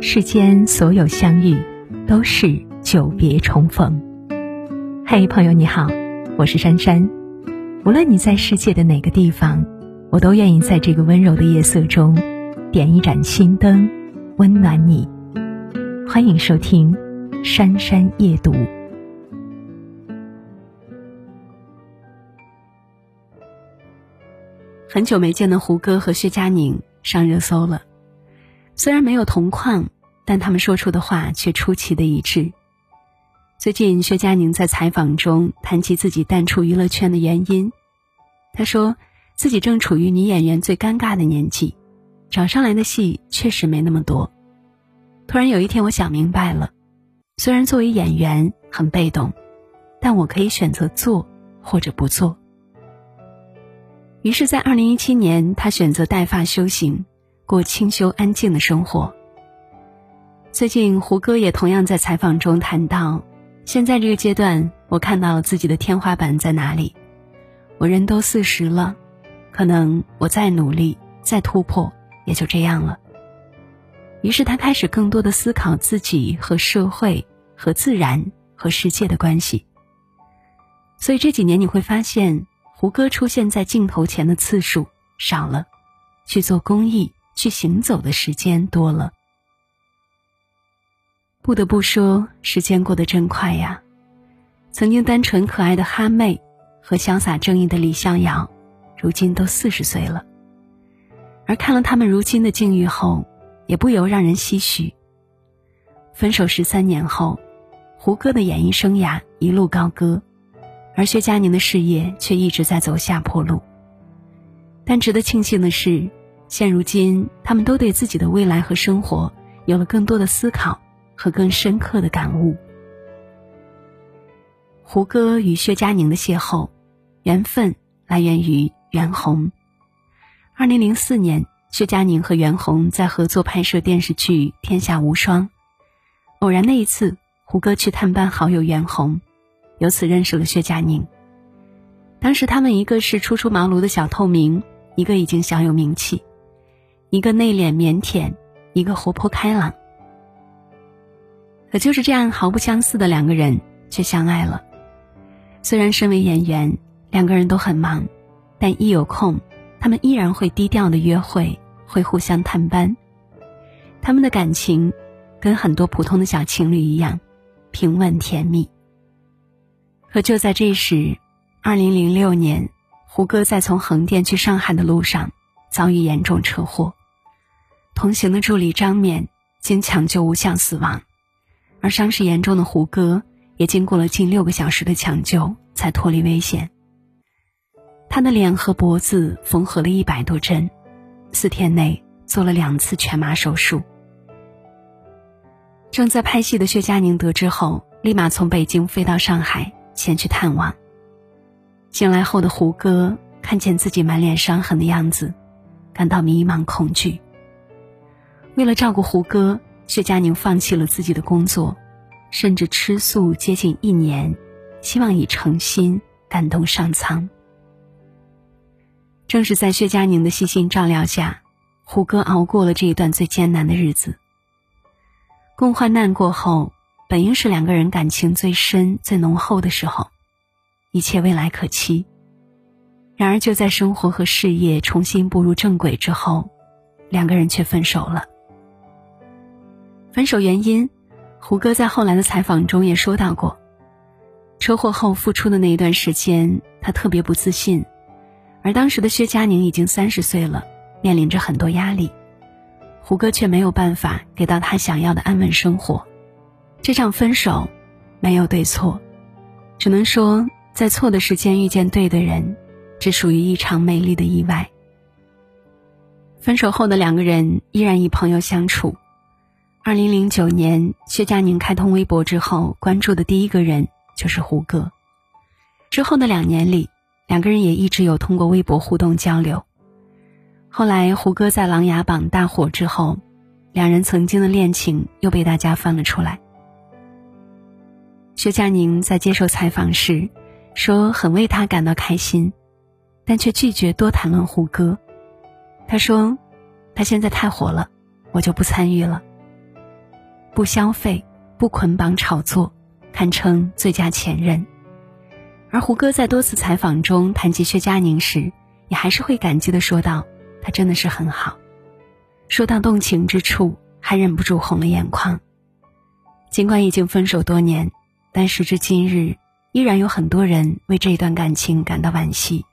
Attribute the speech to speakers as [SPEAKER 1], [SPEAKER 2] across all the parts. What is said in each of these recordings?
[SPEAKER 1] 世间所有相遇，都是久别重逢。嘿，朋友你好，我是珊珊。无论你在世界的哪个地方，我都愿意在这个温柔的夜色中，点一盏心灯，温暖你。欢迎收听《珊珊夜读》。很久没见的胡歌和薛佳凝上热搜了。虽然没有同框，但他们说出的话却出奇的一致。最近，薛佳凝在采访中谈起自己淡出娱乐圈的原因，她说自己正处于女演员最尴尬的年纪，找上来的戏确实没那么多。突然有一天，我想明白了，虽然作为演员很被动，但我可以选择做或者不做。于是，在二零一七年，她选择带发修行。过清修安静的生活。最近，胡歌也同样在采访中谈到，现在这个阶段，我看到了自己的天花板在哪里。我人都四十了，可能我再努力、再突破，也就这样了。于是，他开始更多的思考自己和社会、和自然、和世界的关系。所以这几年你会发现，胡歌出现在镜头前的次数少了，去做公益。去行走的时间多了，不得不说，时间过得真快呀。曾经单纯可爱的哈妹和潇洒正义的李逍遥，如今都四十岁了。而看了他们如今的境遇后，也不由让人唏嘘。分手十三年后，胡歌的演艺生涯一路高歌，而薛佳凝的事业却一直在走下坡路。但值得庆幸的是。现如今，他们都对自己的未来和生活有了更多的思考和更深刻的感悟。胡歌与薛佳凝的邂逅，缘分来源于袁弘。二零零四年，薛佳凝和袁弘在合作拍摄电视剧《天下无双》，偶然的一次，胡歌去探班好友袁弘，由此认识了薛佳凝。当时他们一个是初出茅庐的小透明，一个已经小有名气。一个内敛腼腆，一个活泼开朗，可就是这样毫不相似的两个人却相爱了。虽然身为演员，两个人都很忙，但一有空，他们依然会低调的约会，会互相探班。他们的感情跟很多普通的小情侣一样，平稳甜蜜。可就在这时，二零零六年，胡歌在从横店去上海的路上遭遇严重车祸。同行的助理张冕经抢救无效死亡，而伤势严重的胡歌也经过了近六个小时的抢救才脱离危险。他的脸和脖子缝合了一百多针，四天内做了两次全麻手术。正在拍戏的薛佳凝得知后，立马从北京飞到上海前去探望。醒来后的胡歌看见自己满脸伤痕的样子，感到迷茫恐惧。为了照顾胡歌，薛佳凝放弃了自己的工作，甚至吃素接近一年，希望以诚心感动上苍。正是在薛佳凝的细心照料下，胡歌熬过了这一段最艰难的日子。共患难过后，本应是两个人感情最深、最浓厚的时候，一切未来可期。然而，就在生活和事业重新步入正轨之后，两个人却分手了。分手原因，胡歌在后来的采访中也说到过，车祸后复出的那一段时间，他特别不自信，而当时的薛佳凝已经三十岁了，面临着很多压力，胡歌却没有办法给到他想要的安稳生活。这场分手，没有对错，只能说在错的时间遇见对的人，只属于一场美丽的意外。分手后的两个人依然以朋友相处。二零零九年，薛佳凝开通微博之后，关注的第一个人就是胡歌。之后的两年里，两个人也一直有通过微博互动交流。后来，胡歌在《琅琊榜》大火之后，两人曾经的恋情又被大家翻了出来。薛佳凝在接受采访时，说很为他感到开心，但却拒绝多谈论胡歌。他说：“他现在太火了，我就不参与了。”不消费、不捆绑炒作，堪称最佳前任。而胡歌在多次采访中谈及薛佳凝时，也还是会感激的说道：“她真的是很好。”说到动情之处，还忍不住红了眼眶。尽管已经分手多年，但时至今日，依然有很多人为这一段感情感到惋惜，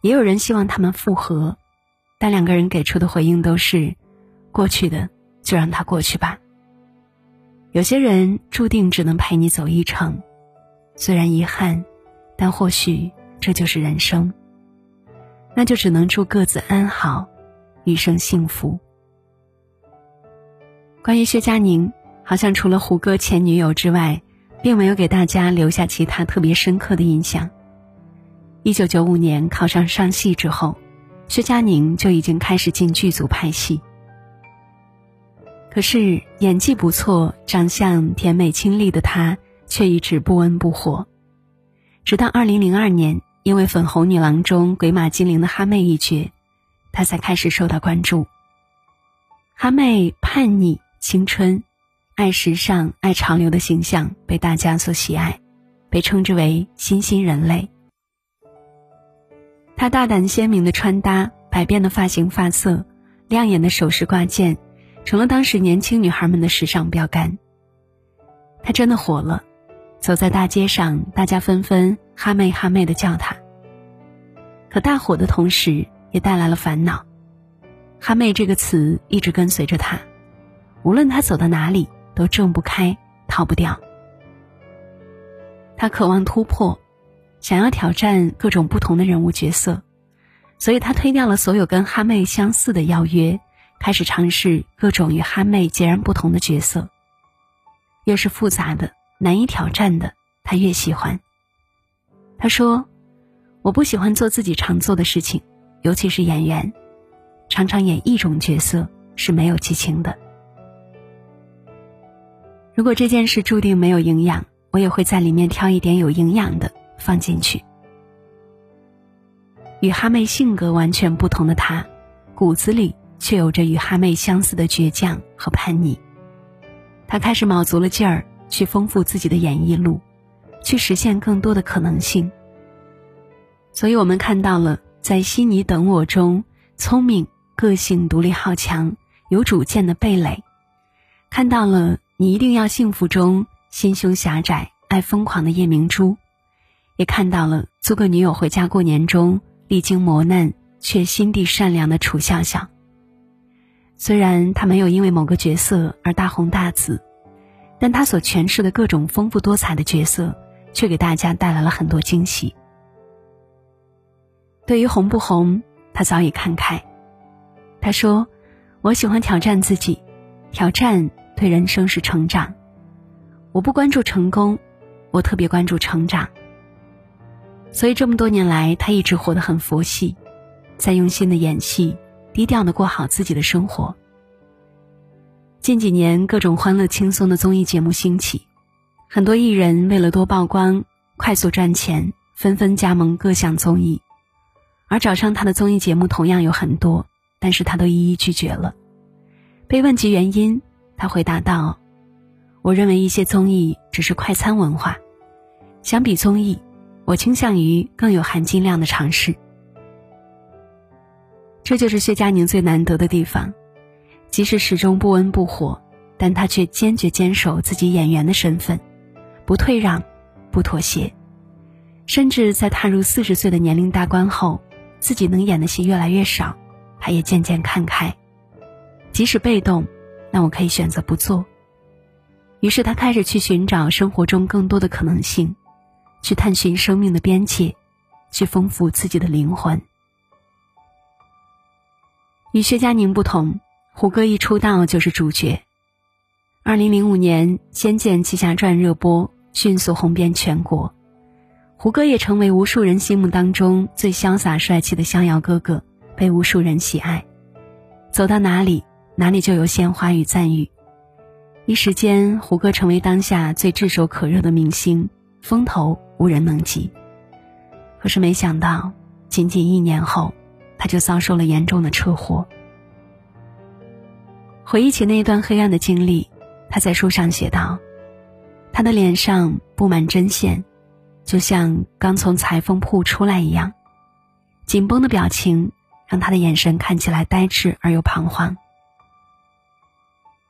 [SPEAKER 1] 也有人希望他们复合，但两个人给出的回应都是：“过去的就让它过去吧。”有些人注定只能陪你走一程，虽然遗憾。但或许这就是人生。那就只能祝各自安好，余生幸福。关于薛佳凝，好像除了胡歌前女友之外，并没有给大家留下其他特别深刻的印象。一九九五年考上上戏之后，薛佳凝就已经开始进剧组拍戏。可是演技不错、长相甜美清丽的她，却一直不温不火。直到二零零二年，因为《粉红女郎》中鬼马精灵的哈妹一角，她才开始受到关注。哈妹叛逆、青春、爱时尚、爱潮流的形象被大家所喜爱，被称之为“新兴人类”。她大胆鲜明的穿搭、百变的发型发色、亮眼的首饰挂件，成了当时年轻女孩们的时尚标杆。她真的火了。走在大街上，大家纷纷“哈妹哈妹”的叫她。可大火的同时，也带来了烦恼。“哈妹”这个词一直跟随着她，无论她走到哪里，都挣不开、逃不掉。她渴望突破，想要挑战各种不同的人物角色，所以她推掉了所有跟哈妹相似的邀约，开始尝试各种与哈妹截然不同的角色。越是复杂的。难以挑战的，他越喜欢。他说：“我不喜欢做自己常做的事情，尤其是演员，常常演一种角色是没有激情的。如果这件事注定没有营养，我也会在里面挑一点有营养的放进去。”与哈妹性格完全不同的他，骨子里却有着与哈妹相似的倔强和叛逆。他开始卯足了劲儿。去丰富自己的演艺路，去实现更多的可能性。所以，我们看到了在《悉尼等我》中聪明、个性、独立、好强、有主见的贝蕾；看到了《你一定要幸福》中心胸狭窄、爱疯狂的叶明珠；也看到了《租个女友回家过年》中历经磨难却心地善良的楚笑笑。虽然他没有因为某个角色而大红大紫。但他所诠释的各种丰富多彩的角色，却给大家带来了很多惊喜。对于红不红，他早已看开。他说：“我喜欢挑战自己，挑战对人生是成长。我不关注成功，我特别关注成长。所以这么多年来，他一直活得很佛系，在用心的演戏，低调的过好自己的生活。”近几年，各种欢乐轻松的综艺节目兴起，很多艺人为了多曝光、快速赚钱，纷纷加盟各项综艺。而找上他的综艺节目同样有很多，但是他都一一拒绝了。被问及原因，他回答道：“我认为一些综艺只是快餐文化，相比综艺，我倾向于更有含金量的尝试。”这就是薛佳凝最难得的地方。即使始终不温不火，但她却坚决坚守自己演员的身份，不退让，不妥协，甚至在踏入四十岁的年龄大关后，自己能演的戏越来越少，他也渐渐看开。即使被动，那我可以选择不做。于是他开始去寻找生活中更多的可能性，去探寻生命的边界，去丰富自己的灵魂。与薛佳凝不同。胡歌一出道就是主角。二零零五年，《仙剑奇侠传》热播，迅速红遍全国。胡歌也成为无数人心目当中最潇洒帅气的逍遥哥哥，被无数人喜爱。走到哪里，哪里就有鲜花与赞誉。一时间，胡歌成为当下最炙手可热的明星，风头无人能及。可是没想到，仅仅一年后，他就遭受了严重的车祸。回忆起那一段黑暗的经历，他在书上写道：“他的脸上布满针线，就像刚从裁缝铺出来一样，紧绷的表情让他的眼神看起来呆滞而又彷徨。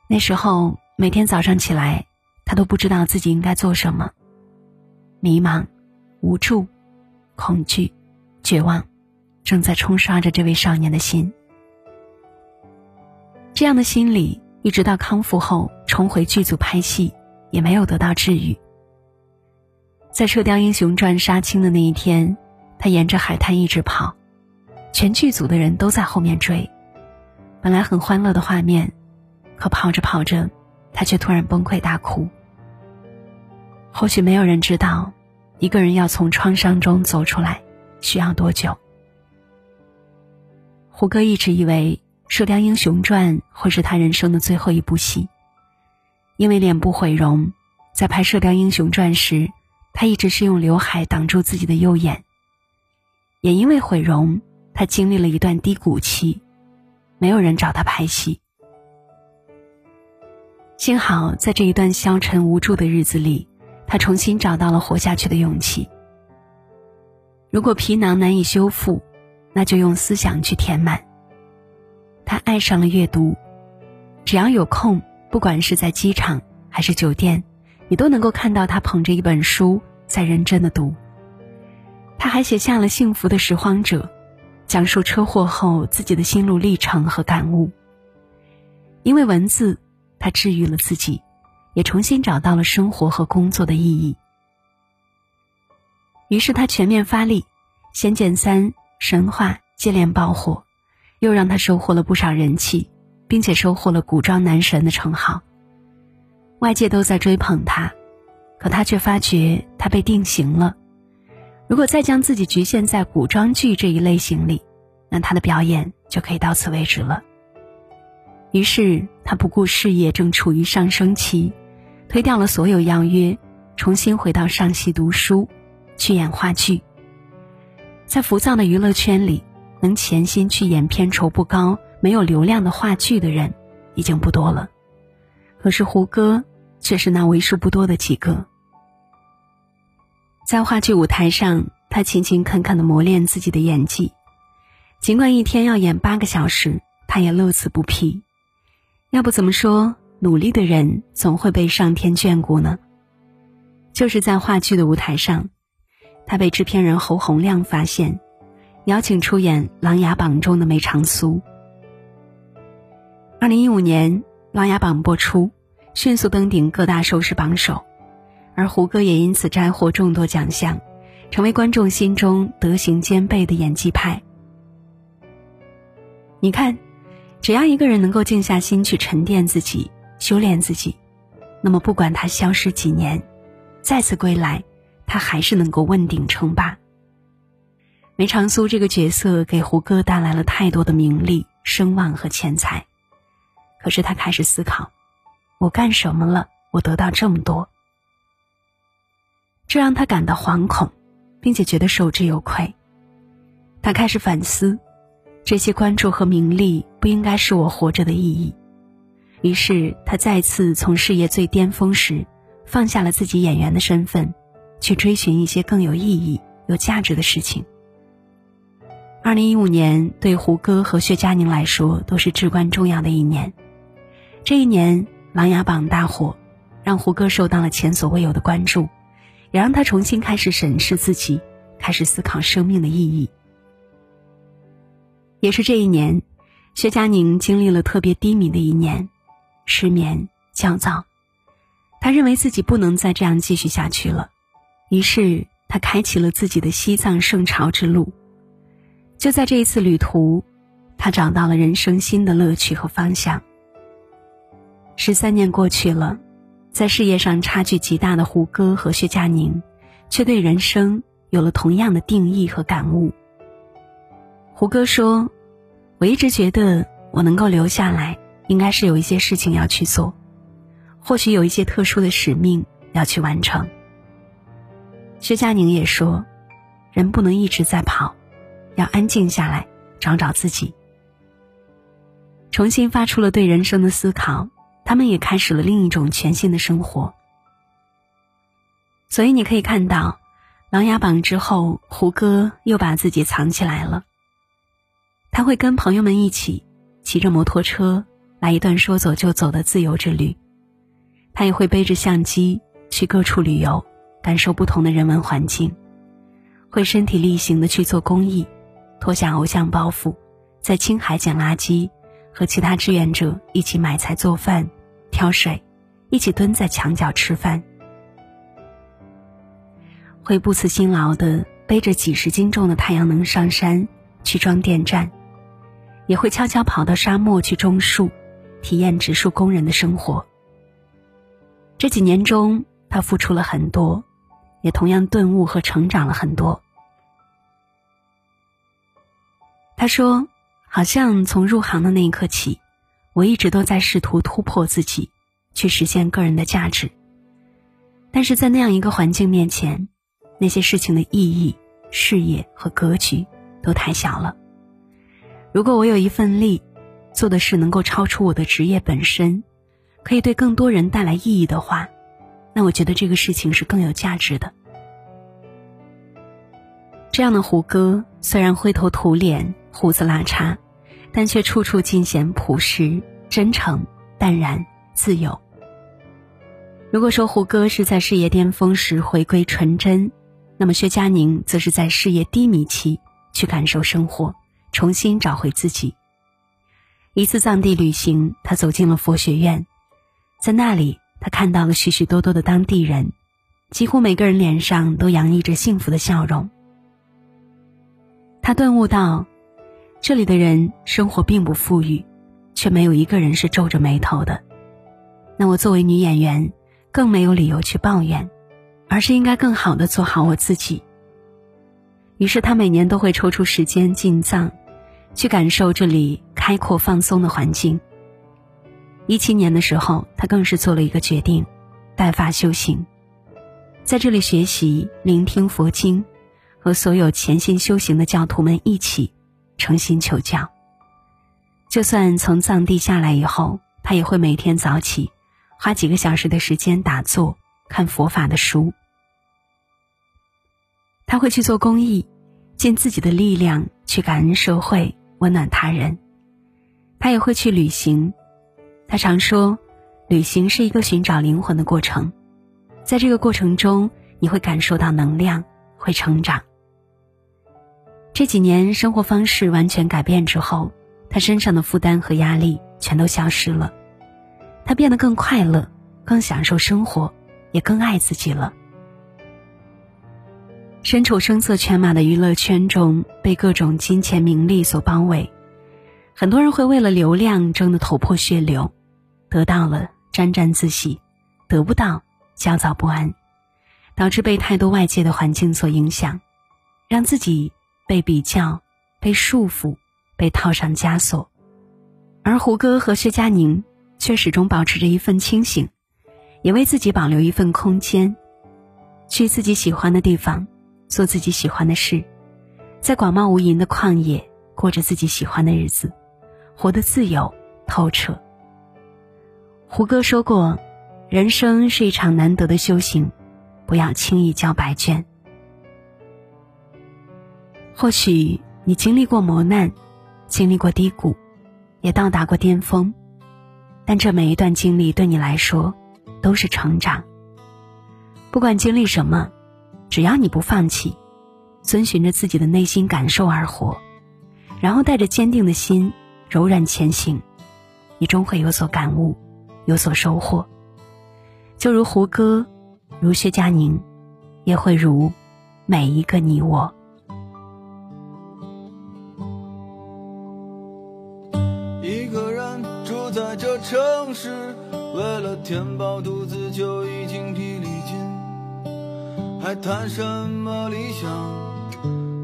[SPEAKER 1] 那时候每天早上起来，他都不知道自己应该做什么，迷茫、无助、恐惧、绝望，正在冲刷着这位少年的心。这样的心理。”一直到康复后重回剧组拍戏，也没有得到治愈。在《射雕英雄传》杀青的那一天，他沿着海滩一直跑，全剧组的人都在后面追。本来很欢乐的画面，可跑着跑着，他却突然崩溃大哭。或许没有人知道，一个人要从创伤中走出来需要多久。胡歌一直以为。《射雕英雄传》会是他人生的最后一部戏，因为脸部毁容，在拍《射雕英雄传》时，他一直是用刘海挡住自己的右眼。也因为毁容，他经历了一段低谷期，没有人找他拍戏。幸好在这一段消沉无助的日子里，他重新找到了活下去的勇气。如果皮囊难以修复，那就用思想去填满。他爱上了阅读，只要有空，不管是在机场还是酒店，你都能够看到他捧着一本书在认真的读。他还写下了《幸福的拾荒者》，讲述车祸后自己的心路历程和感悟。因为文字，他治愈了自己，也重新找到了生活和工作的意义。于是他全面发力，《仙剑三》《神话》接连爆火。又让他收获了不少人气，并且收获了“古装男神”的称号。外界都在追捧他，可他却发觉他被定型了。如果再将自己局限在古装剧这一类型里，那他的表演就可以到此为止了。于是他不顾事业正处于上升期，推掉了所有邀约，重新回到上戏读书，去演话剧。在浮躁的娱乐圈里。能潜心去演片酬不高、没有流量的话剧的人，已经不多了。可是胡歌却是那为数不多的几个。在话剧舞台上，他勤勤恳恳的磨练自己的演技，尽管一天要演八个小时，他也乐此不疲。要不怎么说努力的人总会被上天眷顾呢？就是在话剧的舞台上，他被制片人侯洪亮发现。邀请出演《琅琊榜》中的梅长苏。二零一五年，《琅琊榜》播出，迅速登顶各大收视榜首，而胡歌也因此摘获众多奖项，成为观众心中德行兼备的演技派。你看，只要一个人能够静下心去沉淀自己、修炼自己，那么不管他消失几年，再次归来，他还是能够问鼎称霸。梅长苏这个角色给胡歌带来了太多的名利、声望和钱财，可是他开始思考：我干什么了？我得到这么多，这让他感到惶恐，并且觉得受之有愧。他开始反思，这些关注和名利不应该是我活着的意义。于是他再次从事业最巅峰时，放下了自己演员的身份，去追寻一些更有意义、有价值的事情。二零一五年对胡歌和薛佳凝来说都是至关重要的一年。这一年，《琅琊榜》大火，让胡歌受到了前所未有的关注，也让他重新开始审视自己，开始思考生命的意义。也是这一年，薛佳凝经历了特别低迷的一年，失眠、焦躁，他认为自己不能再这样继续下去了，于是他开启了自己的西藏圣朝之路。就在这一次旅途，他找到了人生新的乐趣和方向。十三年过去了，在事业上差距极大的胡歌和薛佳凝，却对人生有了同样的定义和感悟。胡歌说：“我一直觉得我能够留下来，应该是有一些事情要去做，或许有一些特殊的使命要去完成。”薛佳凝也说：“人不能一直在跑。”要安静下来，找找自己。重新发出了对人生的思考，他们也开始了另一种全新的生活。所以你可以看到，《琅琊榜》之后，胡歌又把自己藏起来了。他会跟朋友们一起骑着摩托车来一段说走就走的自由之旅，他也会背着相机去各处旅游，感受不同的人文环境，会身体力行的去做公益，脱下偶像包袱，在青海捡垃圾，和其他志愿者一起买菜做饭、挑水，一起蹲在墙角吃饭，会不辞辛劳的背着几十斤重的太阳能上山去装电站。也会悄悄跑到沙漠去种树，体验植树工人的生活。这几年中，他付出了很多，也同样顿悟和成长了很多。他说：“好像从入行的那一刻起，我一直都在试图突破自己，去实现个人的价值。但是在那样一个环境面前，那些事情的意义、视野和格局都太小了。”如果我有一份力，做的事能够超出我的职业本身，可以对更多人带来意义的话，那我觉得这个事情是更有价值的。这样的胡歌虽然灰头土脸、胡子拉碴，但却处处尽显朴实、真诚、淡然、自由。如果说胡歌是在事业巅峰时回归纯真，那么薛佳凝则是在事业低迷期去感受生活。重新找回自己。一次藏地旅行，他走进了佛学院，在那里，他看到了许许多多的当地人，几乎每个人脸上都洋溢着幸福的笑容。他顿悟到，这里的人生活并不富裕，却没有一个人是皱着眉头的。那我作为女演员，更没有理由去抱怨，而是应该更好的做好我自己。于是，他每年都会抽出时间进藏。去感受这里开阔放松的环境。一七年的时候，他更是做了一个决定，带发修行，在这里学习、聆听佛经，和所有潜心修行的教徒们一起诚心求教。就算从藏地下来以后，他也会每天早起，花几个小时的时间打坐、看佛法的书。他会去做公益，尽自己的力量去感恩社会。温暖他人，他也会去旅行。他常说，旅行是一个寻找灵魂的过程，在这个过程中，你会感受到能量，会成长。这几年生活方式完全改变之后，他身上的负担和压力全都消失了，他变得更快乐，更享受生活，也更爱自己了。身处声色犬马的娱乐圈中，被各种金钱名利所包围，很多人会为了流量争得头破血流，得到了沾沾自喜，得不到焦躁不安，导致被太多外界的环境所影响，让自己被比较、被束缚、被套上枷锁。而胡歌和薛佳凝却始终保持着一份清醒，也为自己保留一份空间，去自己喜欢的地方。做自己喜欢的事，在广袤无垠的旷野过着自己喜欢的日子，活得自由透彻。胡歌说过：“人生是一场难得的修行，不要轻易交白卷。”或许你经历过磨难，经历过低谷，也到达过巅峰，但这每一段经历对你来说都是成长。不管经历什么。只要你不放弃，遵循着自己的内心感受而活，然后带着坚定的心柔软前行，你终会有所感悟，有所收获。就如胡歌，如薛佳凝，也会如每一个你我。
[SPEAKER 2] 一个人住在这城市，为了填饱肚子就已经疲力尽。还谈什么理想？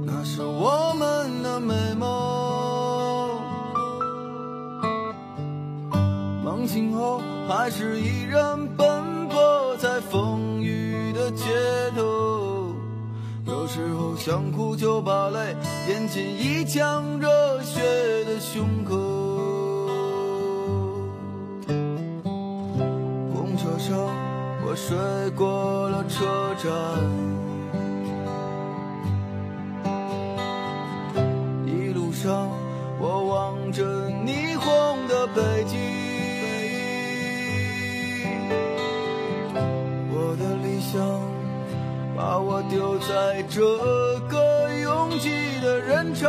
[SPEAKER 2] 那是我们的美梦。醒后还是依然奔波在风雨的街头有时候想哭就把泪咽进一腔热血的胸口。公车上我睡过了车站丢在这个拥挤的人潮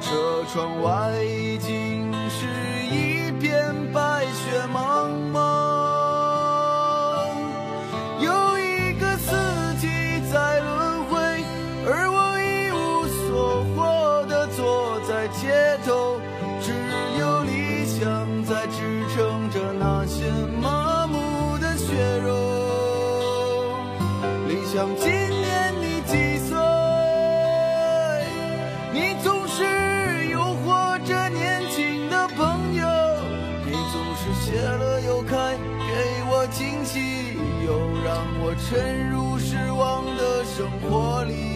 [SPEAKER 2] 车窗外已经是沉入失望的生活里。